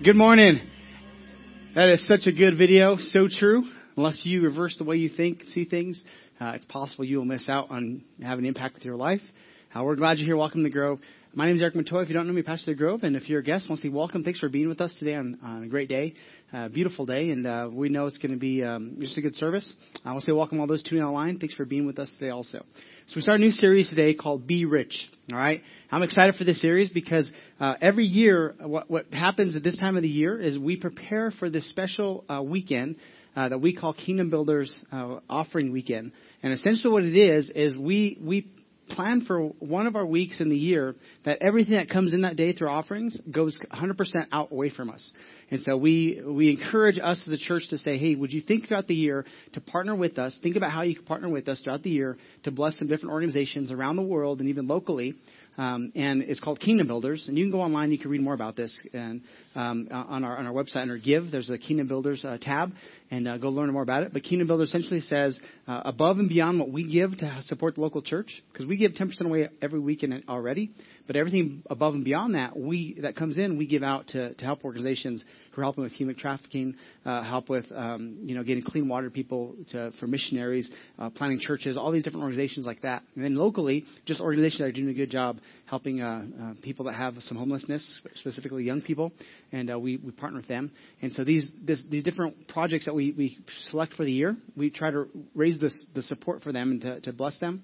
Good morning. That is such a good video. So true. Unless you reverse the way you think, see things, uh, it's possible you will miss out on having an impact with your life. Uh, we're glad you're here. Welcome to Grove. My name is Eric Montoya. If you don't know me, Pastor Grove, and if you're a guest, want to say welcome. Thanks for being with us today on, on a great day, uh, beautiful day, and uh, we know it's going to be um, just a good service. I want to say welcome all those tuning online. Thanks for being with us today also. So we start a new series today called Be Rich. All right, I'm excited for this series because uh, every year, what, what happens at this time of the year is we prepare for this special uh, weekend. Uh, that we call Kingdom Builders uh, Offering Weekend, and essentially what it is is we we plan for one of our weeks in the year that everything that comes in that day through offerings goes 100% out away from us. And so we, we encourage us as a church to say, hey, would you think throughout the year to partner with us? Think about how you can partner with us throughout the year to bless some different organizations around the world and even locally um, and it's called Kingdom Builders. And you can go online, you can read more about this and um, on our on our website under Give. There's a Kingdom Builders uh, tab, and uh, go learn more about it. But Kingdom Builder essentially says uh, above and beyond what we give to support the local church, because we give 10% away every weekend already. But everything above and beyond that, we that comes in, we give out to, to help organizations who are helping with human trafficking, uh, help with um, you know getting clean water people to, for missionaries, uh, planting churches, all these different organizations like that. And then locally, just organizations that are doing a good job helping uh, uh, people that have some homelessness, specifically young people, and uh, we, we partner with them. And so these this, these different projects that we, we we select for the year, we try to raise this, the support for them and to, to bless them.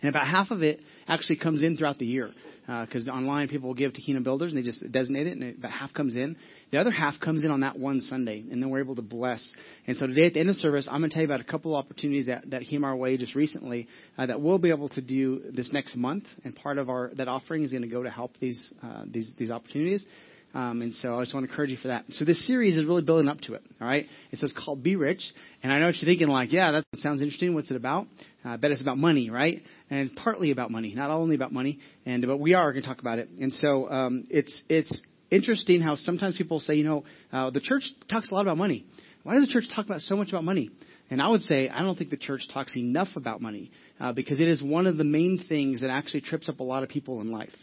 And about half of it actually comes in throughout the year because uh, online people will give to Kingdom Builders and they just designate it, and about half comes in. The other half comes in on that one Sunday, and then we're able to bless. And so today at the end of service, I'm going to tell you about a couple of opportunities that, that came our way just recently uh, that we'll be able to do this next month, and part of our that offering is going to go to help these uh, these these opportunities. Um, and so I just want to encourage you for that. So this series is really building up to it. All right. And so it's called Be Rich. And I know what you're thinking, like, yeah, that sounds interesting. What's it about? Uh, I bet it's about money, right? And partly about money, not only about money. And but we are going to talk about it. And so um, it's it's interesting how sometimes people say, you know, uh, the church talks a lot about money. Why does the church talk about so much about money? And I would say I don't think the church talks enough about money uh, because it is one of the main things that actually trips up a lot of people in life.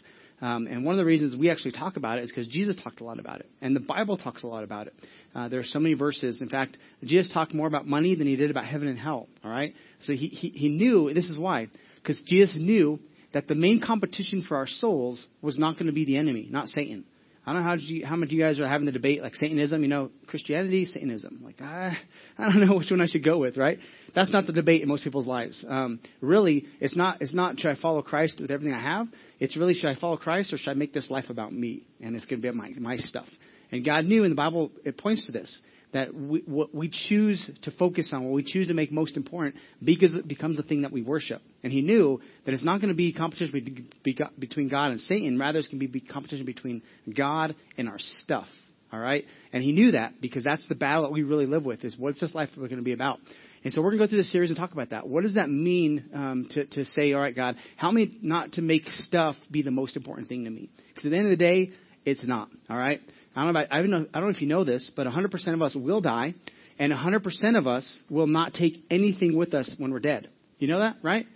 Um, and one of the reasons we actually talk about it is because Jesus talked a lot about it, and the Bible talks a lot about it. Uh, there are so many verses. In fact, Jesus talked more about money than he did about heaven and hell. All right, so he he, he knew this is why, because Jesus knew that the main competition for our souls was not going to be the enemy, not Satan. I don't know how, you, how much you guys are having the debate, like Satanism, you know, Christianity, Satanism. Like, I, I don't know which one I should go with, right? That's not the debate in most people's lives. Um, really, it's not, it's not should I follow Christ with everything I have? It's really should I follow Christ or should I make this life about me? And it's going to be my, my stuff. And God knew in the Bible, it points to this that we, what we choose to focus on, what we choose to make most important, because it becomes the thing that we worship. And he knew that it's not going to be competition between God and Satan. Rather, it's going to be competition between God and our stuff. All right? And he knew that because that's the battle that we really live with is what's this life going to be about? And so we're going to go through this series and talk about that. What does that mean um, to, to say, all right, God, help me not to make stuff be the most important thing to me? Because at the end of the day, it's not. All right? I don't, know about, I, don't know, I don't know if you know this, but 100% of us will die, and 100% of us will not take anything with us when we're dead. You know that, right?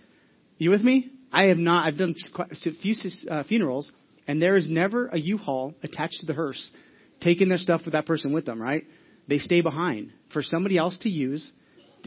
You with me? I have not. I've done a few uh, funerals, and there is never a U-Haul attached to the hearse, taking their stuff with that person with them. Right? They stay behind for somebody else to use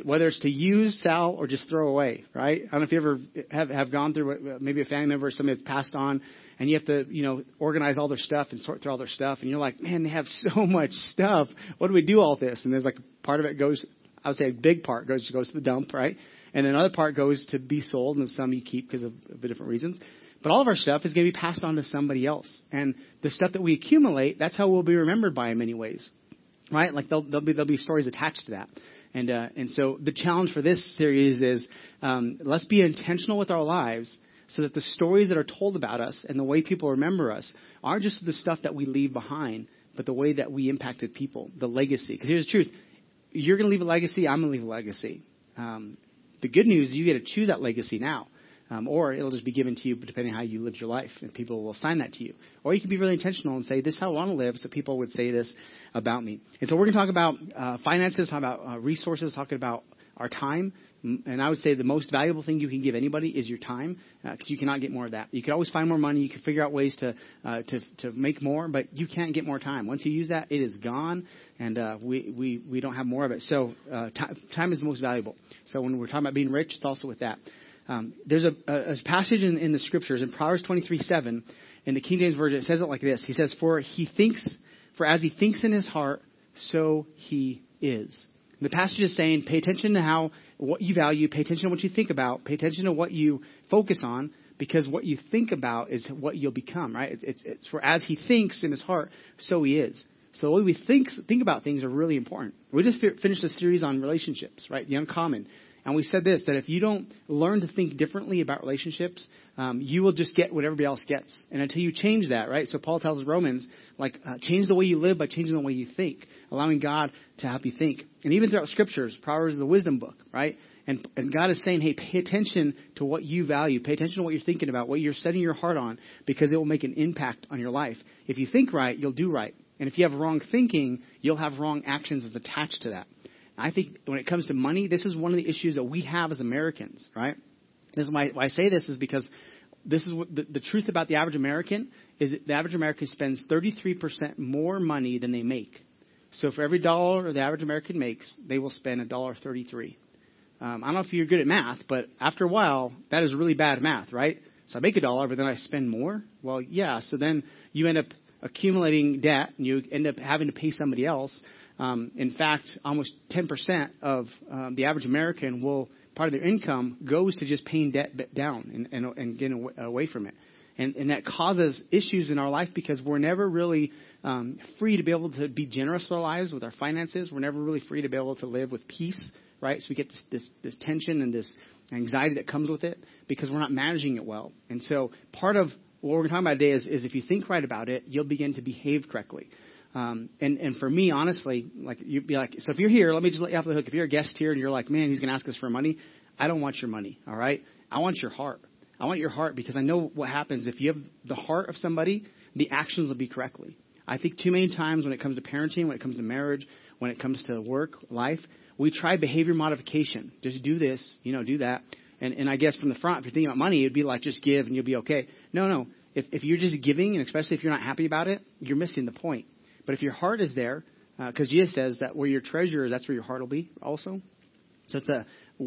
whether it's to use, sell, or just throw away, right? I don't know if you ever have, have gone through uh, maybe a family member or somebody that's passed on, and you have to, you know, organize all their stuff and sort through all their stuff, and you're like, man, they have so much stuff. What do we do all this? And there's like a part of it goes, I would say a big part goes goes to the dump, right? And another part goes to be sold, and some you keep because of, of different reasons. But all of our stuff is going to be passed on to somebody else, and the stuff that we accumulate, that's how we'll be remembered by in many ways, right? Like there'll, there'll be there'll be stories attached to that. And, uh, and so the challenge for this series is um, let's be intentional with our lives so that the stories that are told about us and the way people remember us aren't just the stuff that we leave behind, but the way that we impacted people, the legacy. Because here's the truth you're going to leave a legacy, I'm going to leave a legacy. Um, the good news is you get to choose that legacy now. Um, or it'll just be given to you depending on how you lived your life, and people will assign that to you. Or you can be really intentional and say, "This is how I want to live," so people would say this about me. And so we're going to talk about uh, finances, talk about uh, resources, talking about our time. And I would say the most valuable thing you can give anybody is your time, because uh, you cannot get more of that. You can always find more money. You can figure out ways to uh, to to make more, but you can't get more time. Once you use that, it is gone, and uh, we we we don't have more of it. So uh, t- time is the most valuable. So when we're talking about being rich, it's also with that. Um, there's a, a, passage in, in the scriptures in Proverbs 23:7 in the King James version. It says it like this. He says, "For he thinks, for as he thinks in his heart, so he is." The passage is saying, pay attention to how what you value, pay attention to what you think about, pay attention to what you focus on, because what you think about is what you'll become, right? It's, it's, it's for as he thinks in his heart, so he is. So the way we think think about things are really important. We just finished a series on relationships, right? The uncommon. And we said this that if you don't learn to think differently about relationships, um, you will just get what everybody else gets. And until you change that, right? So Paul tells Romans, like, uh, change the way you live by changing the way you think, allowing God to help you think. And even throughout scriptures, Proverbs is a wisdom book, right? And, and God is saying, hey, pay attention to what you value. Pay attention to what you're thinking about, what you're setting your heart on, because it will make an impact on your life. If you think right, you'll do right. And if you have wrong thinking, you'll have wrong actions that's attached to that. I think when it comes to money, this is one of the issues that we have as Americans, right? This is why, why I say this is because this is what the, the truth about the average American is that the average American spends 33% more money than they make. So for every dollar the average American makes, they will spend a dollar 33. Um, I don't know if you're good at math, but after a while, that is really bad math, right? So I make a dollar, but then I spend more. Well, yeah. So then you end up accumulating debt, and you end up having to pay somebody else. Um, in fact, almost 10% of um, the average American will part of their income goes to just paying debt down and, and, and getting away from it. And, and that causes issues in our life because we're never really um, free to be able to be generous with our lives, with our finances. We're never really free to be able to live with peace, right? So we get this, this, this tension and this anxiety that comes with it because we're not managing it well. And so part of what we're talking about today is, is if you think right about it, you'll begin to behave correctly. Um, and, and for me, honestly, like you'd be like, so if you're here, let me just let you off the hook. If you're a guest here and you're like, man, he's going to ask us for money, I don't want your money. All right, I want your heart. I want your heart because I know what happens if you have the heart of somebody, the actions will be correctly. I think too many times when it comes to parenting, when it comes to marriage, when it comes to work, life, we try behavior modification. Just do this, you know, do that. And, and I guess from the front, if you're thinking about money, it'd be like just give and you'll be okay. No, no. If, if you're just giving, and especially if you're not happy about it, you're missing the point. But if your heart is there, because uh, Jesus says that where your treasure is, that's where your heart will be also. So it's a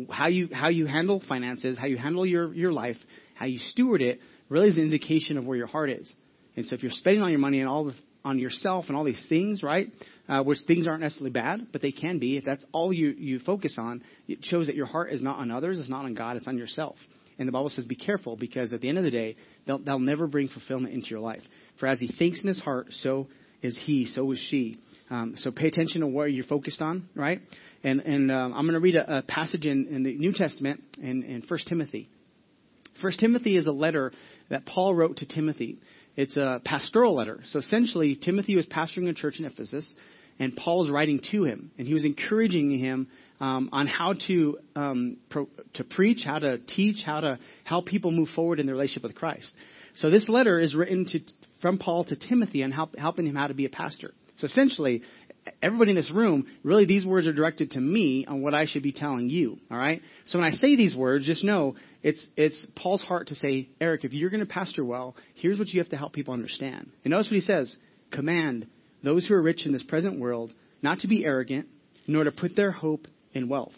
how you how you handle finances, how you handle your your life, how you steward it, really is an indication of where your heart is. And so if you're spending all your money on all the, on yourself and all these things, right, uh, which things aren't necessarily bad, but they can be. If that's all you you focus on, it shows that your heart is not on others, it's not on God, it's on yourself. And the Bible says, be careful because at the end of the day, they'll, they'll never bring fulfillment into your life. For as he thinks in his heart, so is he, so is she. Um, so pay attention to where you're focused on, right? And, and um, I'm going to read a, a passage in, in, the New Testament in, in 1 Timothy. 1 Timothy is a letter that Paul wrote to Timothy. It's a pastoral letter. So essentially, Timothy was pastoring a church in Ephesus, and Paul was writing to him, and he was encouraging him um, on how to um, pro- to preach, how to teach, how to help people move forward in their relationship with Christ. So this letter is written to from Paul to Timothy and help, helping him how to be a pastor. So essentially, everybody in this room, really these words are directed to me on what I should be telling you. All right? So when I say these words, just know it's it's Paul's heart to say, Eric, if you're going to pastor well, here's what you have to help people understand. And notice what he says: command those who are rich in this present world not to be arrogant, nor to put their hope in wealth.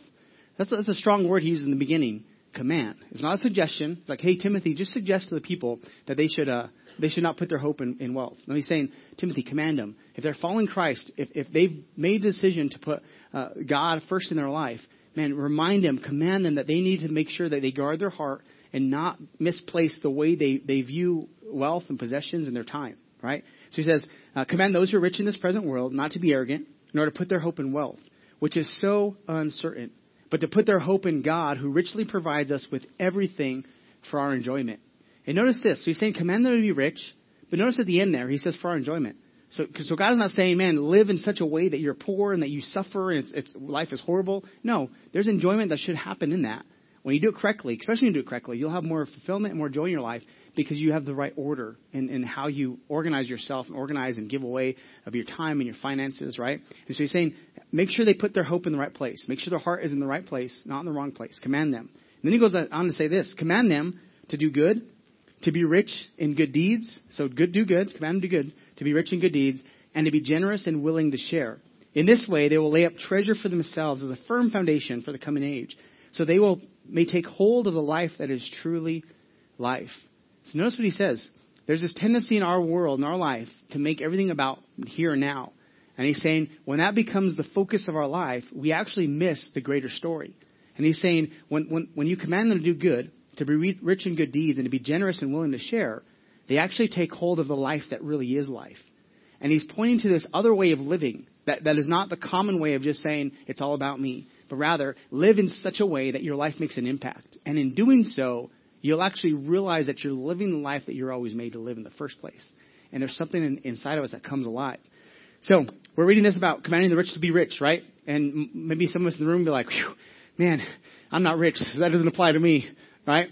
That's a, that's a strong word he used in the beginning. Command. It's not a suggestion. It's like, hey, Timothy, just suggest to the people that they should uh, they should not put their hope in, in wealth. Now he's saying, Timothy, command them. If they're following Christ, if, if they've made a decision to put uh, God first in their life, man, remind them, command them that they need to make sure that they guard their heart and not misplace the way they, they view wealth and possessions and their time, right? So he says, uh, command those who are rich in this present world not to be arrogant, nor to put their hope in wealth, which is so uncertain, but to put their hope in God, who richly provides us with everything for our enjoyment. And notice this. So he's saying, command them to be rich. But notice at the end there, he says, for our enjoyment. So, so God is not saying, man, live in such a way that you're poor and that you suffer and it's, it's, life is horrible. No, there's enjoyment that should happen in that. When you do it correctly, especially when you do it correctly, you'll have more fulfillment and more joy in your life because you have the right order in, in how you organize yourself and organize and give away of your time and your finances, right? And so he's saying, make sure they put their hope in the right place. Make sure their heart is in the right place, not in the wrong place. Command them. And then he goes on to say this, command them to do good, to be rich in good deeds. So good, do good, command them to do good, to be rich in good deeds, and to be generous and willing to share. In this way, they will lay up treasure for themselves as a firm foundation for the coming age. So they will may take hold of the life that is truly life. So notice what he says. There's this tendency in our world, in our life, to make everything about here and now. And he's saying when that becomes the focus of our life, we actually miss the greater story. And he's saying when, when, when you command them to do good, to be rich in good deeds, and to be generous and willing to share, they actually take hold of the life that really is life. And he's pointing to this other way of living that, that is not the common way of just saying, it's all about me but rather live in such a way that your life makes an impact. And in doing so, you'll actually realize that you're living the life that you're always made to live in the first place. And there's something in, inside of us that comes alive. So we're reading this about commanding the rich to be rich, right? And m- maybe some of us in the room be like, man, I'm not rich. That doesn't apply to me, right?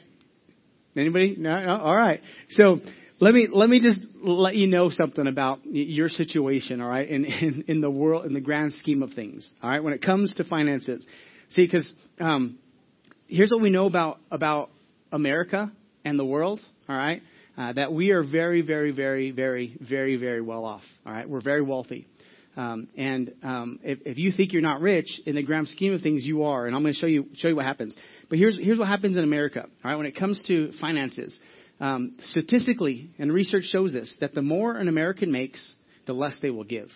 Anybody? No, no? All right. So let me let me just let you know something about your situation, all right, in, in, in the world, in the grand scheme of things, all right, when it comes to finances. See, because um, here's what we know about about America and the world, all right, uh, that we are very, very, very, very, very, very well off, all right, we're very wealthy. Um, and um, if, if you think you're not rich, in the grand scheme of things, you are. And I'm going to show you show you what happens. But here's here's what happens in America. All right, when it comes to finances, um, statistically, and research shows this, that the more an American makes, the less they will give.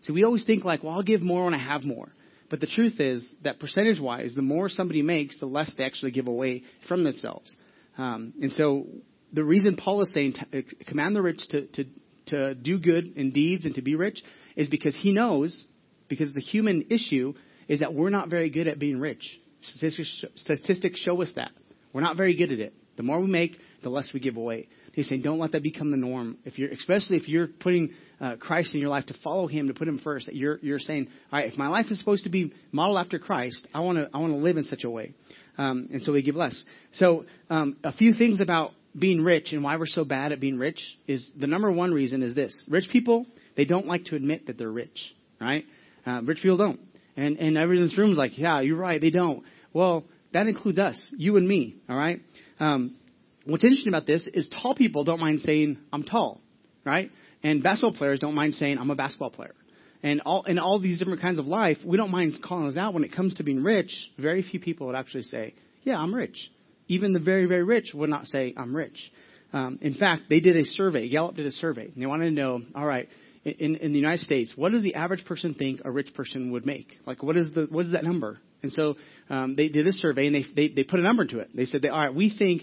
So we always think like, well, I'll give more when I have more. But the truth is that percentage wise, the more somebody makes, the less they actually give away from themselves. Um, and so the reason Paul is saying t- uh, command the rich to, to, to do good in deeds and to be rich is because he knows, because the human issue is that we're not very good at being rich. Statistics, statistics show us that. We're not very good at it. The more we make, the less we give away. He's saying, don't let that become the norm. If you're, especially if you're putting uh, Christ in your life to follow Him, to put Him first, that you're you're saying, all right, if my life is supposed to be modeled after Christ, I want to I want to live in such a way. Um, and so we give less. So um, a few things about being rich and why we're so bad at being rich is the number one reason is this: rich people they don't like to admit that they're rich, right? Uh, rich people don't, and and everyone in this room is like, yeah, you're right, they don't. Well, that includes us, you and me, all right? Um, what's interesting about this is tall people don't mind saying I'm tall, right? And basketball players don't mind saying I'm a basketball player. And all in all these different kinds of life, we don't mind calling those out. When it comes to being rich, very few people would actually say, "Yeah, I'm rich." Even the very very rich would not say I'm rich. Um, in fact, they did a survey. Gallup did a survey, and they wanted to know, all right, in, in the United States, what does the average person think a rich person would make? Like, what is the what is that number? And so um, they did a survey, and they, they they put a number to it. They said, they, all right, we think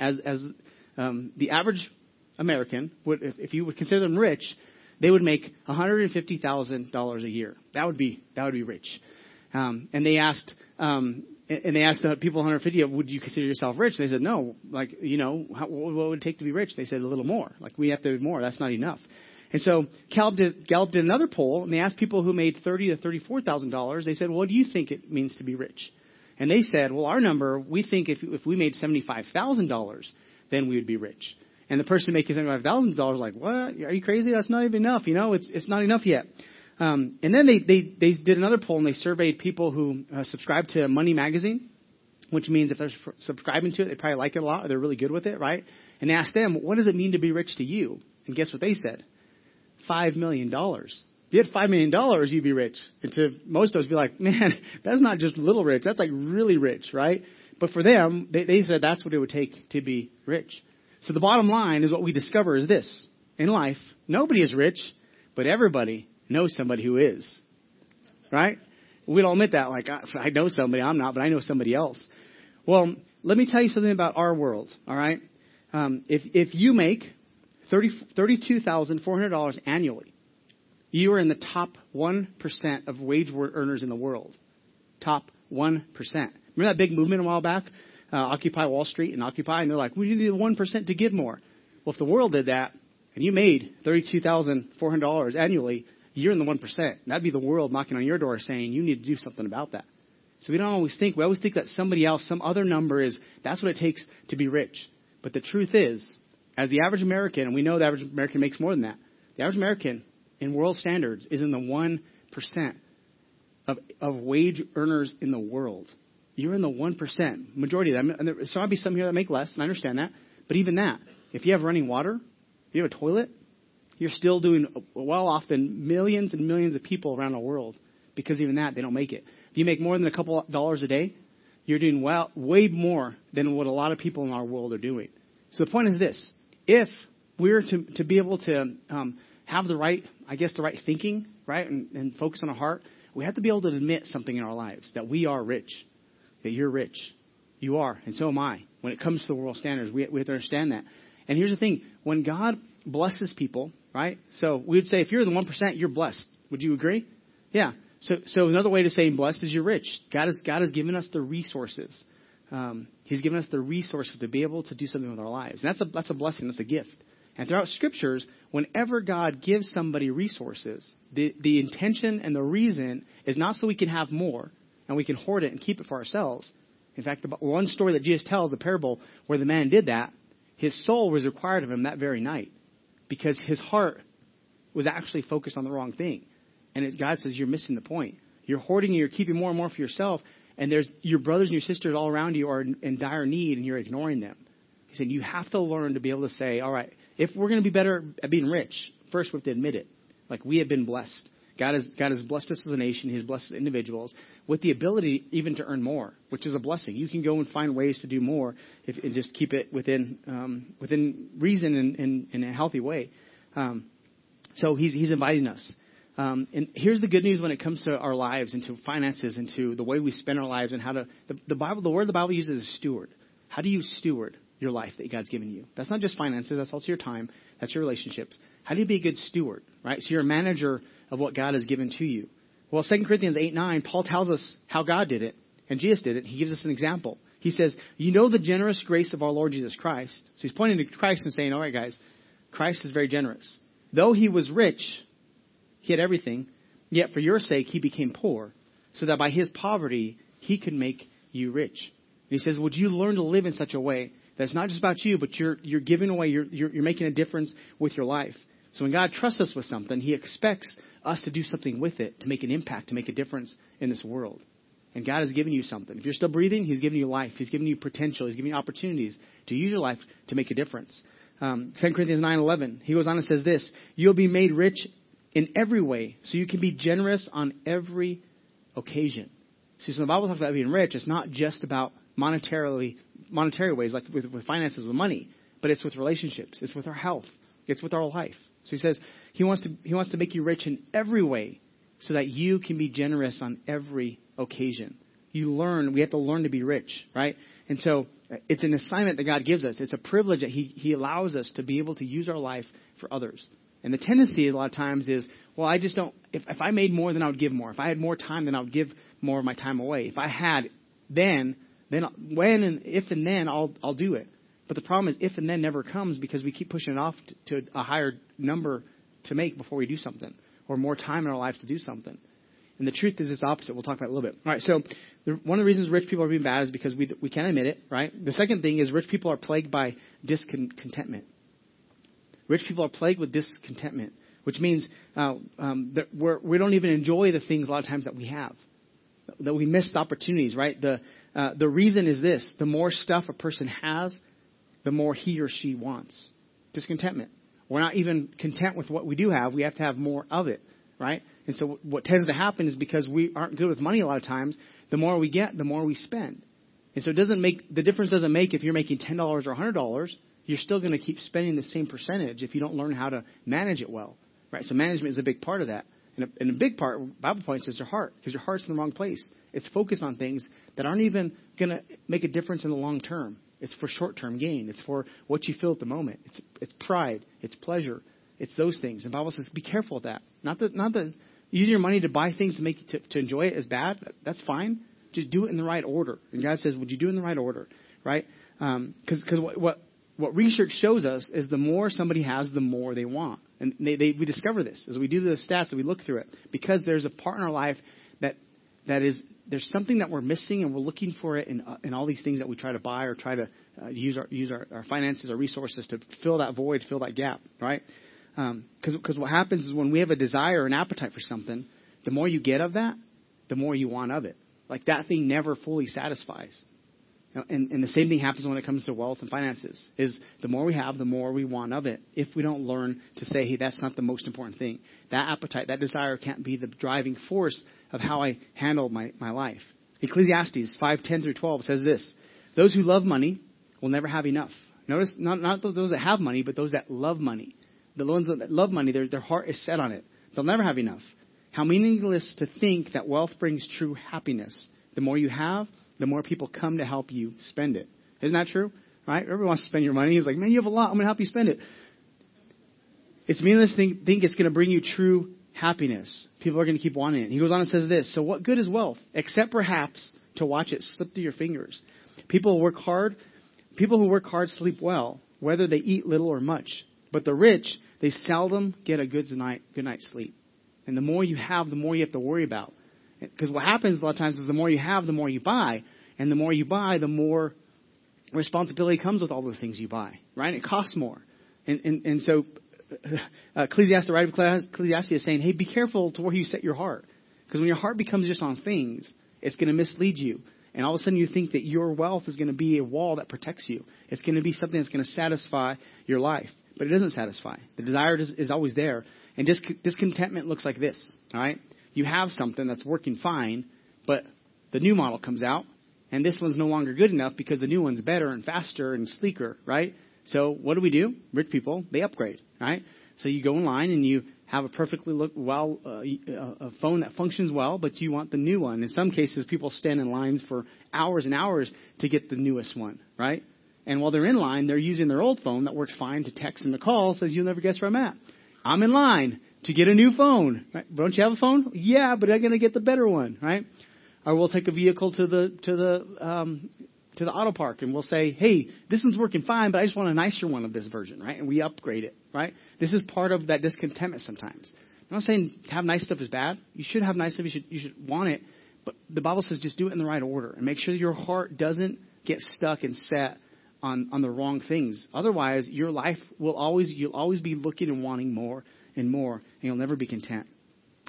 as as um, the average American would, if, if you would consider them rich, they would make one hundred and fifty thousand dollars a year. That would be that would be rich. Um, and they asked um, and they asked the people 150, would you consider yourself rich? They said no. Like you know, how, what would it take to be rich? They said a little more. Like we have to do more. That's not enough. And so Gallup did, Gallup did another poll, and they asked people who made thirty to thirty-four thousand dollars. They said, "What do you think it means to be rich?" And they said, well, our number, we think if, if we made $75,000, then we would be rich. And the person making $75,000 like, what? Are you crazy? That's not even enough. You know, it's, it's not enough yet. Um, and then they, they, they did another poll and they surveyed people who uh, subscribe to Money Magazine, which means if they're subscribing to it, they probably like it a lot or they're really good with it, right? And asked them, what does it mean to be rich to you? And guess what they said? $5 million. If you had five million dollars, you'd be rich. And to most of us, be like, man, that's not just little rich. That's like really rich, right? But for them, they, they said that's what it would take to be rich. So the bottom line is what we discover is this: in life, nobody is rich, but everybody knows somebody who is. Right? We don't admit that. Like I, I know somebody, I'm not, but I know somebody else. Well, let me tell you something about our world. All right. Um, if if you make thirty thirty two thousand four hundred dollars annually, you are in the top 1% of wage earners in the world. Top 1%. Remember that big movement a while back? Uh, Occupy Wall Street and Occupy, and they're like, we need the 1% to give more. Well, if the world did that, and you made $32,400 annually, you're in the 1%. That'd be the world knocking on your door saying, you need to do something about that. So we don't always think, we always think that somebody else, some other number is, that's what it takes to be rich. But the truth is, as the average American, and we know the average American makes more than that, the average American, in world standards, is in the 1% of, of wage earners in the world. You're in the 1%, majority of them. And there, might be some here that make less, and I understand that. But even that, if you have running water, if you have a toilet, you're still doing well off than millions and millions of people around the world because even that, they don't make it. If you make more than a couple dollars a day, you're doing well, way more than what a lot of people in our world are doing. So the point is this. If we're to, to be able to um, have the right, I guess, the right thinking, right, and, and focus on our heart, we have to be able to admit something in our lives that we are rich, that you're rich. You are, and so am I. When it comes to the world standards, we, we have to understand that. And here's the thing when God blesses people, right? So we would say if you're the 1%, you're blessed. Would you agree? Yeah. So, so another way to say blessed is you're rich. God has, God has given us the resources. Um, he's given us the resources to be able to do something with our lives. And that's a, that's a blessing. That's a gift. And throughout scriptures, whenever God gives somebody resources, the, the intention and the reason is not so we can have more and we can hoard it and keep it for ourselves. In fact, the one story that Jesus tells, the parable where the man did that, his soul was required of him that very night because his heart was actually focused on the wrong thing. And it, God says, You're missing the point. You're hoarding and you're keeping more and more for yourself, and there's your brothers and your sisters all around you are in, in dire need, and you're ignoring them. He said, You have to learn to be able to say, All right, if we're going to be better at being rich, first we have to admit it. Like we have been blessed. God has, God has blessed us as a nation. He has blessed individuals with the ability even to earn more, which is a blessing. You can go and find ways to do more if and just keep it within um, within reason and in, in, a healthy way. Um, so he's he's inviting us. Um, and here's the good news when it comes to our lives and to finances and to the way we spend our lives and how to the, the Bible the word the Bible uses is steward. How do you steward your life that God's given you? That's not just finances. That's also your time. That's your relationships. How do you be a good steward? Right. So you're a manager of what God has given to you. Well, 2 Corinthians 8 9, Paul tells us how God did it, and Jesus did it. He gives us an example. He says, You know the generous grace of our Lord Jesus Christ. So he's pointing to Christ and saying, All right, guys, Christ is very generous. Though he was rich, he had everything, yet for your sake he became poor, so that by his poverty he could make you rich. And he says, Would you learn to live in such a way that it's not just about you, but you're, you're giving away, you're, you're, you're making a difference with your life? So when God trusts us with something, he expects us to do something with it, to make an impact, to make a difference in this world. And God has given you something. If you're still breathing, He's given you life. He's given you potential. He's given you opportunities to use your life to make a difference. Um, 2 Corinthians 9:11. He goes on and says this: "You'll be made rich in every way, so you can be generous on every occasion." See, so the Bible talks about being rich. It's not just about monetarily, monetary ways, like with, with finances, with money, but it's with relationships. It's with our health. It's with our life. So he says he wants to he wants to make you rich in every way so that you can be generous on every occasion. You learn, we have to learn to be rich, right? And so uh, it's an assignment that God gives us. It's a privilege that he, he allows us to be able to use our life for others. And the tendency a lot of times is, well, I just don't, if, if I made more, then I would give more. If I had more time, then I would give more of my time away. If I had then, then when and if and then I'll, I'll do it. But the problem is if and then never comes because we keep pushing it off to, to a higher number to make before we do something, or more time in our lives to do something. And the truth is it's opposite. We'll talk about it a little bit. All right, so the, one of the reasons rich people are being bad is because we, we can't admit it, right? The second thing is rich people are plagued by discontentment. Rich people are plagued with discontentment, which means uh, um, that we're, we don't even enjoy the things a lot of times that we have, that we miss opportunities, right? The, uh, the reason is this the more stuff a person has, the more he or she wants. Discontentment. We're not even content with what we do have. We have to have more of it, right? And so what tends to happen is because we aren't good with money a lot of times, the more we get, the more we spend. And so it doesn't make, the difference doesn't make if you're making $10 or $100, you're still going to keep spending the same percentage if you don't learn how to manage it well, right? So management is a big part of that. And a, and a big part, Bible points, is your heart, because your heart's in the wrong place. It's focused on things that aren't even going to make a difference in the long term. It's for short term gain. It's for what you feel at the moment. It's, it's pride. It's pleasure. It's those things. And the Bible says, be careful of that. Not that, not that using your money to buy things to make to, to enjoy it is bad. That's fine. Just do it in the right order. And God says, would you do it in the right order? Right? Because um, cause what, what, what research shows us is the more somebody has, the more they want. And they, they, we discover this as we do the stats and we look through it. Because there's a part in our life that that is there's something that we're missing and we're looking for it in, uh, in all these things that we try to buy or try to uh, use our use our, our finances, our resources to fill that void, fill that gap, right? Because um, because what happens is when we have a desire, an appetite for something, the more you get of that, the more you want of it. Like that thing never fully satisfies. And, and the same thing happens when it comes to wealth and finances. Is the more we have, the more we want of it. If we don't learn to say, "Hey, that's not the most important thing," that appetite, that desire, can't be the driving force of how I handle my my life. Ecclesiastes five ten through twelve says this: Those who love money will never have enough. Notice, not not those that have money, but those that love money. The ones that love money, their their heart is set on it. They'll never have enough. How meaningless to think that wealth brings true happiness. The more you have, the more people come to help you spend it. Isn't that true? Right? Everyone wants to spend your money. He's like, man, you have a lot. I'm going to help you spend it. It's meaningless to think, think it's going to bring you true happiness. People are going to keep wanting it. He goes on and says this So, what good is wealth, except perhaps to watch it slip through your fingers? People who work hard, people who work hard sleep well, whether they eat little or much. But the rich, they seldom get a good night, good night's sleep. And the more you have, the more you have to worry about. Because what happens a lot of times is the more you have, the more you buy. And the more you buy, the more responsibility comes with all the things you buy, right? It costs more. And, and, and so uh, Ecclesiastes, the writer of Ecclesiastes is saying, hey, be careful to where you set your heart. Because when your heart becomes just on things, it's going to mislead you. And all of a sudden you think that your wealth is going to be a wall that protects you. It's going to be something that's going to satisfy your life. But it doesn't satisfy. The desire is, is always there. And discontentment looks like this, all right? You have something that's working fine, but the new model comes out, and this one's no longer good enough because the new one's better and faster and sleeker, right? So what do we do? Rich people, they upgrade, right? So you go online and you have a perfectly look well uh, a phone that functions well, but you want the new one. In some cases, people stand in lines for hours and hours to get the newest one, right? And while they're in line, they're using their old phone that works fine to text and to call, says you'll never guess where I'm at. I'm in line to get a new phone. Right? Don't you have a phone? Yeah, but I'm going to get the better one, right? Or we'll take a vehicle to the to the um, to the auto park and we'll say, hey, this one's working fine, but I just want a nicer one of this version, right? And we upgrade it, right? This is part of that discontentment sometimes. I'm not saying have nice stuff is bad. You should have nice stuff. You should you should want it, but the Bible says just do it in the right order and make sure your heart doesn't get stuck and set on on the wrong things. Otherwise, your life will always you'll always be looking and wanting more and more, and you'll never be content.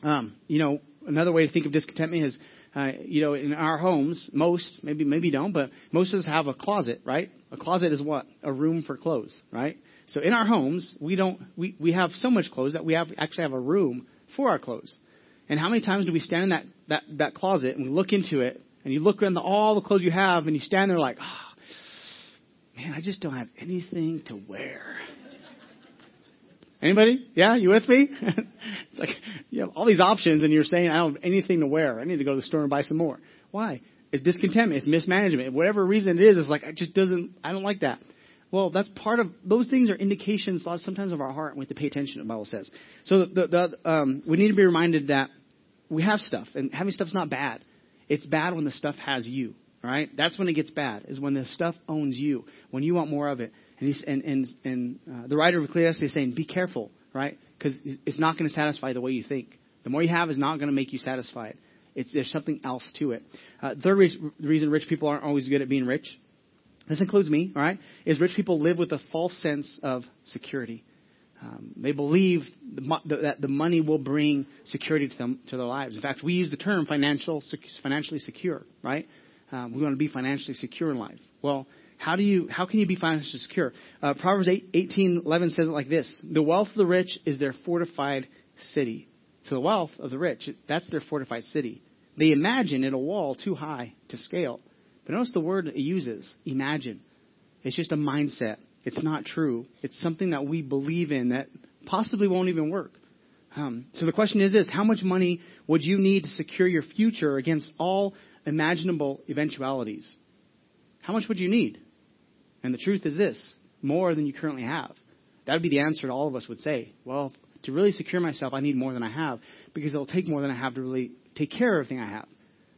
Um, you know, another way to think of discontentment is, uh, you know, in our homes, most, maybe, maybe don't, but most of us have a closet, right? A closet is what? A room for clothes, right? So in our homes, we don't, we, we have so much clothes that we have, actually have a room for our clothes. And how many times do we stand in that, that, that closet and we look into it and you look around the, all the clothes you have and you stand there like, oh, man, I just don't have anything to wear. Anybody? Yeah, you with me? it's like you have all these options and you're saying I don't have anything to wear. I need to go to the store and buy some more. Why? It's discontentment. It's mismanagement. Whatever reason it is, it's like it just doesn't. I don't like that. Well, that's part of those things are indications sometimes of our heart, and we have to pay attention. The Bible says. So the, the, um, we need to be reminded that we have stuff, and having stuff's not bad. It's bad when the stuff has you. Right? That's when it gets bad. Is when the stuff owns you. When you want more of it. And, he's, and, and, and uh, the writer of Ecclesiastes is saying, be careful, right? Because it's not going to satisfy the way you think. The more you have is not going to make you satisfied. It's, there's something else to it. Uh, third re- reason rich people aren't always good at being rich, this includes me, all right, is rich people live with a false sense of security. Um, they believe the, that the money will bring security to them to their lives. In fact, we use the term financial financially secure, right? Um, we want to be financially secure in life. Well, how do you, how can you be financially secure? Uh, Proverbs 8, 18, 11 says it like this. The wealth of the rich is their fortified city. So the wealth of the rich, that's their fortified city. They imagine it a wall too high to scale. But notice the word it uses, imagine. It's just a mindset. It's not true. It's something that we believe in that possibly won't even work. Um, so the question is this How much money would you need to secure your future against all imaginable eventualities? How much would you need? And the truth is this more than you currently have. That would be the answer all of us would say. Well, to really secure myself, I need more than I have because it'll take more than I have to really take care of everything I have.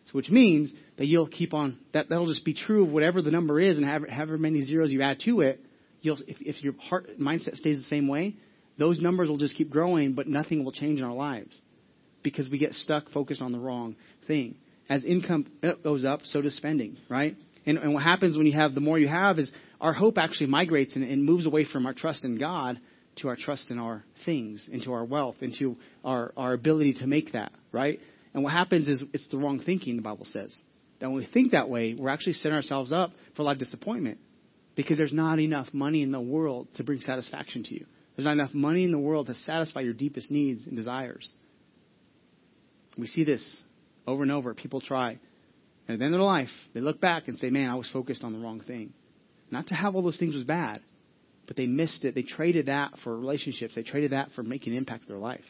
So, which means that you'll keep on, that, that'll just be true of whatever the number is and however, however many zeros you add to it. You'll, if, if your heart mindset stays the same way, those numbers will just keep growing, but nothing will change in our lives because we get stuck focused on the wrong thing. as income uh, goes up, so does spending, right? And, and what happens when you have the more you have is our hope actually migrates and, and moves away from our trust in God to our trust in our things, into our wealth, into our, our ability to make that, right? And what happens is it's the wrong thinking, the Bible says. That when we think that way, we're actually setting ourselves up for a lot of disappointment because there's not enough money in the world to bring satisfaction to you. There's not enough money in the world to satisfy your deepest needs and desires. We see this over and over. People try. And at the end of their life, they look back and say, man, I was focused on the wrong thing. Not to have all those things was bad, but they missed it. They traded that for relationships. They traded that for making an impact in their life.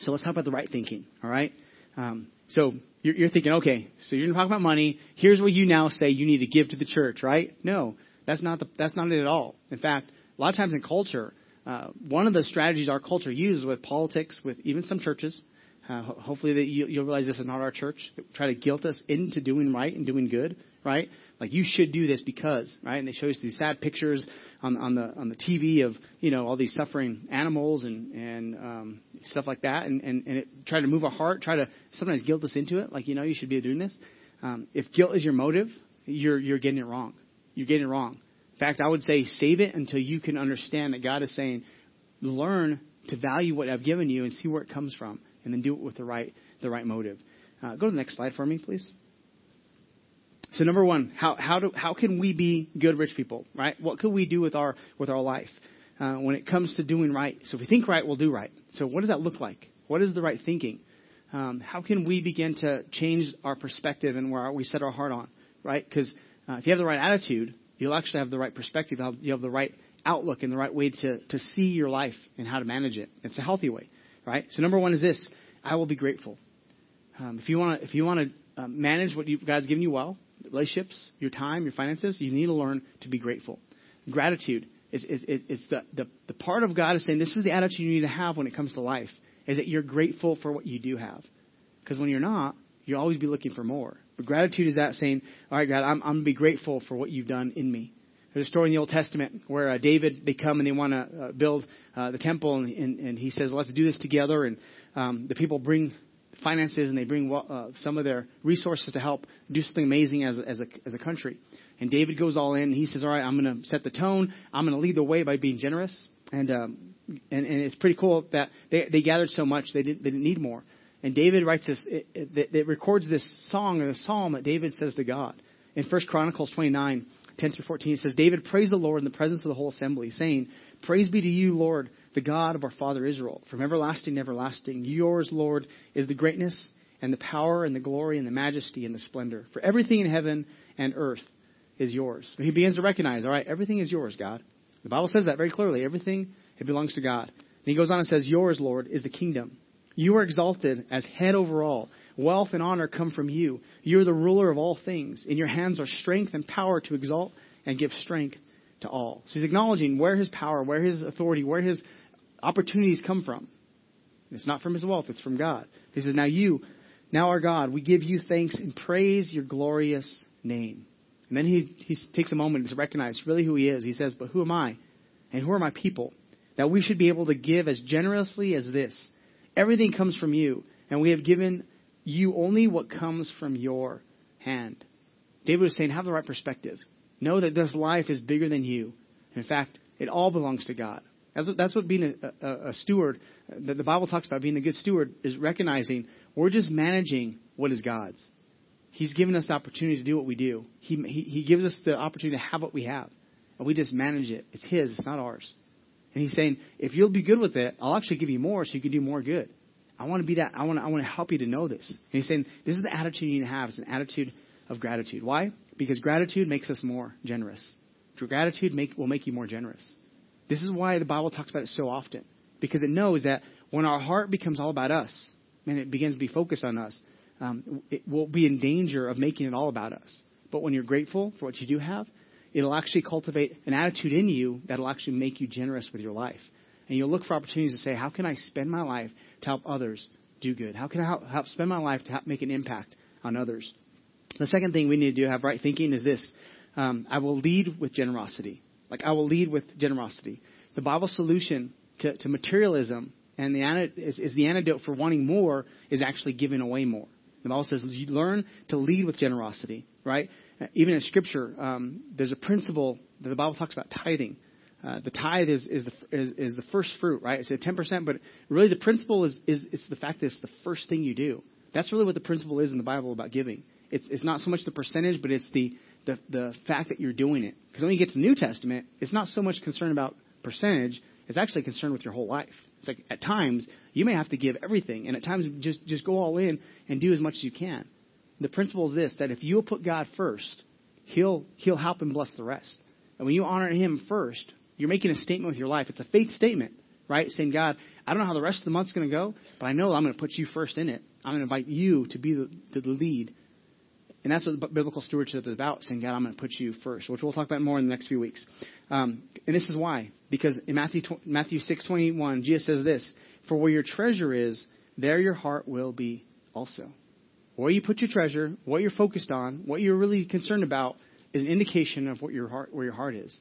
So let's talk about the right thinking, all right? Um, so you're, you're thinking, okay, so you're going to talk about money. Here's what you now say you need to give to the church, right? No, that's not the, that's not it at all. In fact, a lot of times in culture, uh, one of the strategies our culture uses with politics, with even some churches, uh, hopefully that you, you'll realize this is not our church. Try to guilt us into doing right and doing good, right? Like you should do this because, right? And they show us these sad pictures on, on the on the TV of you know all these suffering animals and and um, stuff like that, and and and it, try to move our heart, try to sometimes guilt us into it. Like you know you should be doing this. Um, if guilt is your motive, you're you're getting it wrong. You're getting it wrong. In fact, I would say save it until you can understand that God is saying, learn to value what I've given you and see where it comes from, and then do it with the right the right motive. Uh, go to the next slide for me, please. So number one, how how do how can we be good rich people, right? What could we do with our with our life uh, when it comes to doing right? So if we think right, we'll do right. So what does that look like? What is the right thinking? Um, how can we begin to change our perspective and where we set our heart on, right? Because uh, if you have the right attitude, you'll actually have the right perspective. You'll have, the right outlook and the right way to to see your life and how to manage it. It's a healthy way, right? So number one is this: I will be grateful. Um, if you want to if you want to uh, manage what you, God's given you well, relationships, your time, your finances, you need to learn to be grateful. Gratitude is, is, is the, the, the part of God is saying this is the attitude you need to have when it comes to life, is that you're grateful for what you do have. Because when you're not, you'll always be looking for more. But gratitude is that saying, all right, God, I'm, I'm going to be grateful for what you've done in me. There's a story in the Old Testament where uh, David, they come and they want to uh, build uh, the temple, and, and, and he says, let's do this together. And um, the people bring finances and they bring uh, some of their resources to help do something amazing as, as, a, as a country. And David goes all in. And he says, "All right, I'm going to set the tone. I'm going to lead the way by being generous." And um, and, and it's pretty cool that they they gathered so much they didn't they didn't need more. And David writes this. It, it, it records this song or the psalm that David says to God in First Chronicles 29. 10 through 14, it says, David praised the Lord in the presence of the whole assembly, saying, Praise be to you, Lord, the God of our father Israel, from everlasting to everlasting. Yours, Lord, is the greatness and the power and the glory and the majesty and the splendor. For everything in heaven and earth is yours. He begins to recognize, all right, everything is yours, God. The Bible says that very clearly. Everything, it belongs to God. And he goes on and says, Yours, Lord, is the kingdom. You are exalted as head over all. Wealth and honor come from you. You are the ruler of all things. In your hands are strength and power to exalt and give strength to all. So he's acknowledging where his power, where his authority, where his opportunities come from. It's not from his wealth, it's from God. He says, Now you, now our God, we give you thanks and praise your glorious name. And then he, he takes a moment to recognize really who he is. He says, But who am I? And who are my people? That we should be able to give as generously as this. Everything comes from you, and we have given you only what comes from your hand. David was saying, have the right perspective. Know that this life is bigger than you. In fact, it all belongs to God. That's what, that's what being a, a, a steward, that the Bible talks about being a good steward, is recognizing we're just managing what is God's. He's given us the opportunity to do what we do. He, he, he gives us the opportunity to have what we have. And we just manage it. It's His, it's not ours. And He's saying, if you'll be good with it, I'll actually give you more so you can do more good. I want to be that. I want to, I want to help you to know this. And He's saying, this is the attitude you need to have. It's an attitude of gratitude. Why? Because gratitude makes us more generous. Gratitude make, will make you more generous. This is why the Bible talks about it so often. Because it knows that when our heart becomes all about us, and it begins to be focused on us, um, it will be in danger of making it all about us. But when you're grateful for what you do have, it'll actually cultivate an attitude in you that'll actually make you generous with your life. And you'll look for opportunities to say, how can I spend my life to help others do good? How can I help, help spend my life to help make an impact on others? The second thing we need to do, have right thinking, is this. Um, I will lead with generosity. Like I will lead with generosity. The Bible solution to, to materialism And the is, is the antidote for wanting more is actually giving away more. The Bible says you learn to lead with generosity, right? Even in Scripture, um, there's a principle that the Bible talks about tithing. Uh, the tithe is, is, the, is, is the first fruit, right? It's a 10%, but really the principle is, is it's the fact that it's the first thing you do. That's really what the principle is in the Bible about giving. It's, it's not so much the percentage, but it's the, the, the fact that you're doing it. Because when you get to the New Testament, it's not so much concerned about percentage, it's actually concerned with your whole life. It's like at times you may have to give everything, and at times just just go all in and do as much as you can. The principle is this: that if you'll put God first, He'll He'll help and bless the rest. And when you honor Him first, you're making a statement with your life. It's a faith statement, right? Saying, God, I don't know how the rest of the month's going to go, but I know I'm going to put you first in it. I'm going to invite you to be the, the lead and that's what biblical stewardship is about, saying, God, I'm going to put you first, which we'll talk about more in the next few weeks. Um, and this is why. Because in Matthew, Matthew 6, 21, Jesus says this, For where your treasure is, there your heart will be also. Where you put your treasure, what you're focused on, what you're really concerned about, is an indication of what your heart, where your heart is.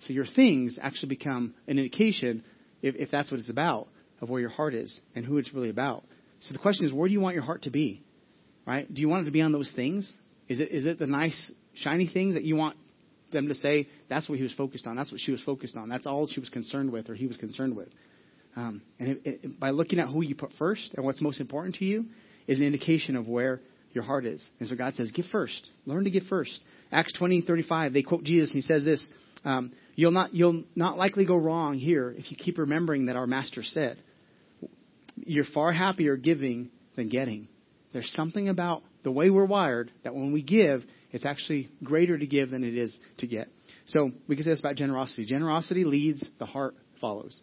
So your things actually become an indication, if, if that's what it's about, of where your heart is and who it's really about. So the question is, where do you want your heart to be? Right? Do you want it to be on those things? Is it, is it the nice, shiny things that you want them to say that's what he was focused on? That's what she was focused on. That's all she was concerned with or he was concerned with. Um, and it, it, by looking at who you put first and what's most important to you is an indication of where your heart is. And so God says, give first. Learn to give first. Acts 20, 35, they quote Jesus and he says this, um, you'll not, you'll not likely go wrong here if you keep remembering that our master said, you're far happier giving than getting. There's something about the way we're wired that when we give, it's actually greater to give than it is to get. So we can say this about generosity. Generosity leads, the heart follows.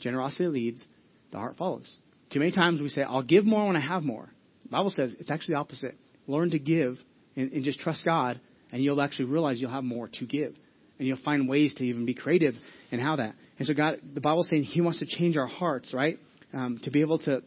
Generosity leads, the heart follows. Too many times we say, I'll give more when I have more. The Bible says it's actually the opposite. Learn to give and, and just trust God, and you'll actually realize you'll have more to give. And you'll find ways to even be creative in how that. And so God, the Bible's saying He wants to change our hearts, right? Um, to be able to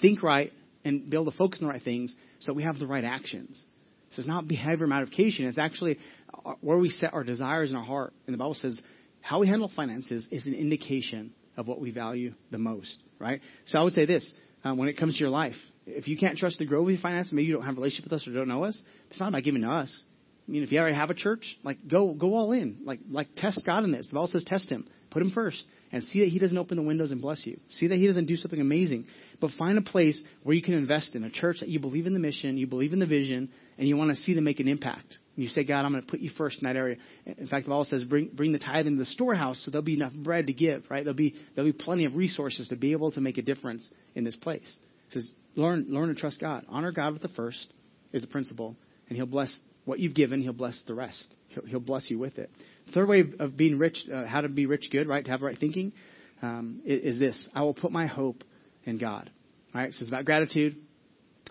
think right and be able to focus on the right things so we have the right actions. So it's not behavior modification. It's actually uh, where we set our desires in our heart. And the Bible says how we handle finances is an indication of what we value the most, right? So I would say this um, when it comes to your life. If you can't trust to grow with your finances, maybe you don't have a relationship with us or don't know us, it's not about giving to us. I mean, if you already have a church, like go go all in. Like like test God in this. The Bible says test Him. Put Him first and see that He doesn't open the windows and bless you. See that He doesn't do something amazing. But find a place where you can invest in a church that you believe in the mission, you believe in the vision, and you want to see them make an impact. And you say, God, I'm going to put you first in that area. In fact, the Bible says, bring bring the tithe into the storehouse, so there'll be enough bread to give. Right? There'll be there'll be plenty of resources to be able to make a difference in this place. It says, learn learn to trust God. Honor God with the first is the principle, and He'll bless what you've given, He'll bless the rest. He'll, he'll bless you with it. Third way of being rich, uh, how to be rich good, right? To have right thinking, um, is, is this: I will put my hope in God. All right, so it's about gratitude.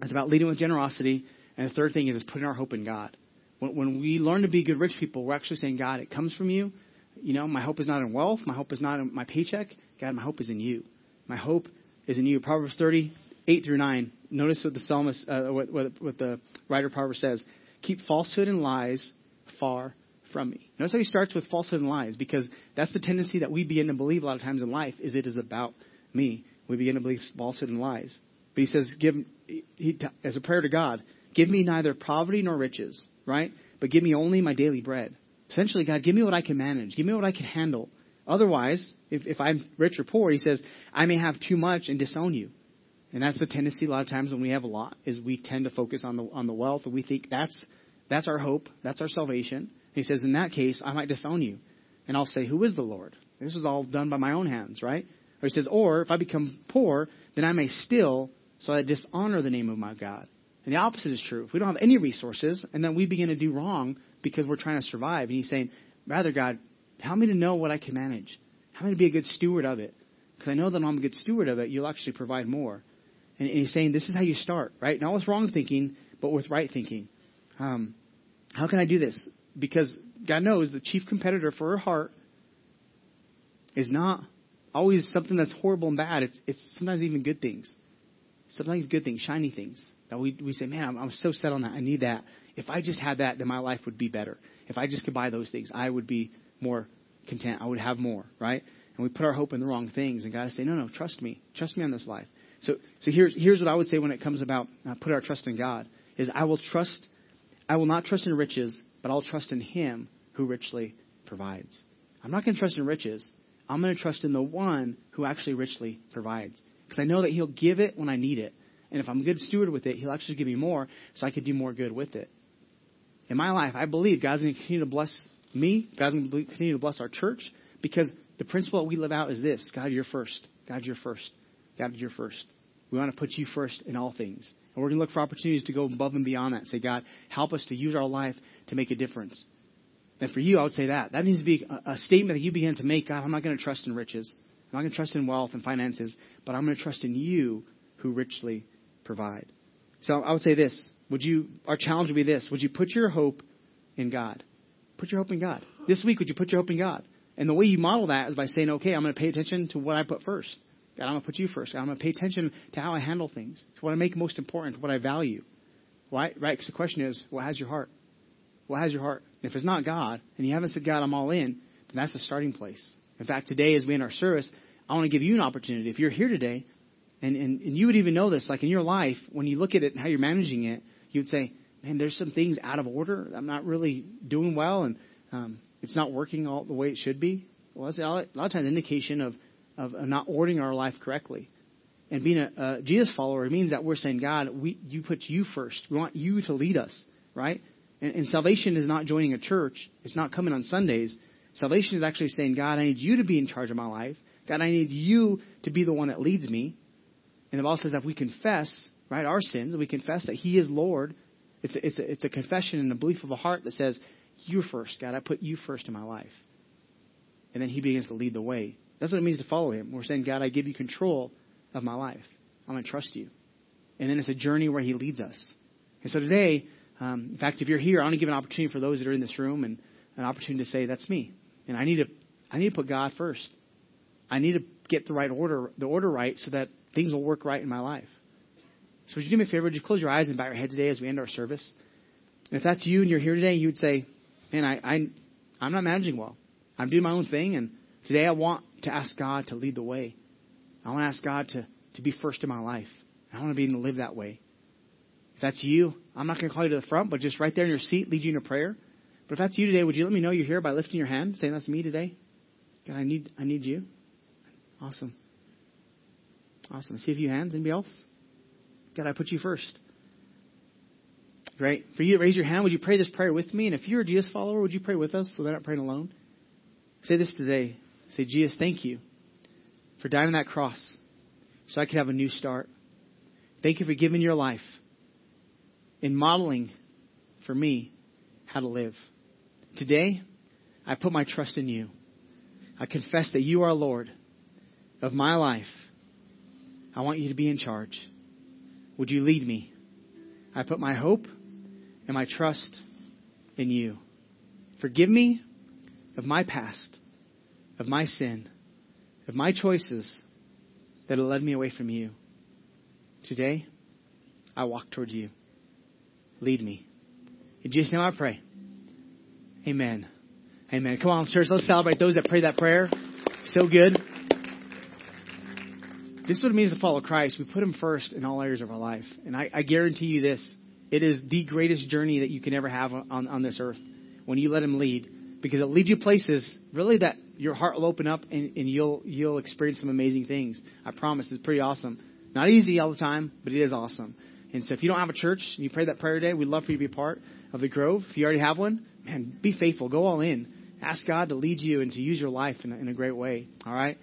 It's about leading with generosity, and the third thing is, is putting our hope in God. When, when we learn to be good rich people, we're actually saying, God, it comes from you. You know, my hope is not in wealth. My hope is not in my paycheck. God, my hope is in you. My hope is in you. Proverbs 30, 8 through 9. Notice what the psalmist, uh, what, what, what the writer Proverbs says. Keep falsehood and lies far from me. Notice how he starts with falsehood and lies because that's the tendency that we begin to believe a lot of times in life is it is about me. We begin to believe falsehood and lies. But he says, give, he, as a prayer to God, give me neither poverty nor riches, right? But give me only my daily bread. Essentially, God, give me what I can manage. Give me what I can handle. Otherwise, if, if I'm rich or poor, he says, I may have too much and disown you. And that's the tendency a lot of times when we have a lot is we tend to focus on the on the wealth and we think that's that's our hope, that's our salvation. He says, in that case, I might disown you. And I'll say, Who is the Lord? This was all done by my own hands, right? Or he says, Or if I become poor, then I may steal, so I dishonor the name of my God. And the opposite is true. If we don't have any resources, and then we begin to do wrong because we're trying to survive, and he's saying, Rather, God, help me to know what I can manage. Help me to be a good steward of it. Because I know that I'm a good steward of it, you'll actually provide more. And, he's saying, This is how you start, right? Not with wrong thinking, but with right thinking. Um, how can I do this? Because God knows the chief competitor for her heart is not always something that's horrible and bad. It's, it's sometimes even good things. Sometimes good things, shiny things that we, we say, man, I'm, I'm so set on that. I need that. If I just had that, then my life would be better. If I just could buy those things, I would be more content. I would have more, right? and we put our hope in the wrong things. And God is saying, no, no, trust me. Trust me on this life. So, so here's, here's what I would say when it comes about uh, put our trust in God is I will trust, I will not trust in riches, but I'll trust in Him who richly provides. I'm not going to trust in riches. I'm going to trust in the one who actually richly provides. Because I know that He'll give it when I need it. And if I'm a good steward with it, He'll actually give me more so I could do more good with it. In my life, I believe God's going to continue to bless me. God's going to continue to bless our church because the principle that we live out is this God, you're first. God, you're first. God, you're first. We want to put you first in all things. And we're going to look for opportunities to go above and beyond that. Say, God, help us to use our life to make a difference. And for you, I would say that. That needs to be a, a statement that you begin to make. God, I'm not going to trust in riches. I'm not going to trust in wealth and finances, but I'm going to trust in you who richly provide. So I would say this. Would you, our challenge would be this. Would you put your hope in God? Put your hope in God. This week, would you put your hope in God? And the way you model that is by saying, okay, I'm going to pay attention to what I put first. God, I'm going to put you first. God, I'm going to pay attention to how I handle things, to what I make most important, what I value. Why? Right? Because the question is, what has your heart? What has your heart? And if it's not God, and you haven't said, God, I'm all in, then that's the starting place. In fact, today, as we end our service, I want to give you an opportunity. If you're here today, and, and, and you would even know this, like in your life, when you look at it and how you're managing it, you'd say, man, there's some things out of order. I'm not really doing well, and um, it's not working all the way it should be. Well, that's a lot of times indication of, of uh, not ordering our life correctly. And being a, a Jesus follower means that we're saying, God, we, you put you first. We want you to lead us, right? And, and salvation is not joining a church. It's not coming on Sundays. Salvation is actually saying, God, I need you to be in charge of my life. God, I need you to be the one that leads me. And the Bible says that if we confess, right, our sins, we confess that He is Lord, it's a, it's a, it's a confession and a belief of a heart that says, You first, God. I put you first in my life. And then He begins to lead the way. That's what it means to follow Him. We're saying, God, I give you control of my life. I'm going to trust you. And then it's a journey where He leads us. And so today, um, in fact, if you're here, I want to give an opportunity for those that are in this room and an opportunity to say, That's me. And I need to, I need to put God first. I need to get the right order, the order right, so that things will work right in my life. So would you do me a favor? Would you close your eyes and bow your head today as we end our service? And if that's you and you're here today, you would say, man, I, I, I'm not managing well. I'm doing my own thing, and today I want to ask God to lead the way. I want to ask God to, to be first in my life. I want to be able to live that way. If that's you, I'm not going to call you to the front, but just right there in your seat, lead you in a prayer. But if that's you today, would you let me know you're here by lifting your hand, saying that's me today? God, I need, I need you. Awesome. Awesome. See a few hands. Anybody else? God, I put you first. Great. For you to raise your hand, would you pray this prayer with me? And if you're a Jesus follower, would you pray with us so they're not praying alone? Say this today. Say, Jesus, thank you for dying on that cross so I could have a new start. Thank you for giving your life in modeling for me how to live. Today, I put my trust in you. I confess that you are Lord of my life. I want you to be in charge. Would you lead me? I put my hope and my trust in you. Forgive me of my past, of my sin, of my choices that have led me away from you. Today, I walk towards you. Lead me. In Jesus' name I pray. Amen. Amen. Come on, church. Let's celebrate those that pray that prayer. So good. This is what it means to follow Christ. We put Him first in all areas of our life. And I, I guarantee you this it is the greatest journey that you can ever have on, on this earth when you let Him lead. Because it'll lead you places really that your heart will open up and, and you'll you'll experience some amazing things. I promise. It's pretty awesome. Not easy all the time, but it is awesome. And so if you don't have a church and you pray that prayer today, we'd love for you to be a part of the Grove. If you already have one, man, be faithful. Go all in. Ask God to lead you and to use your life in a, in a great way. All right?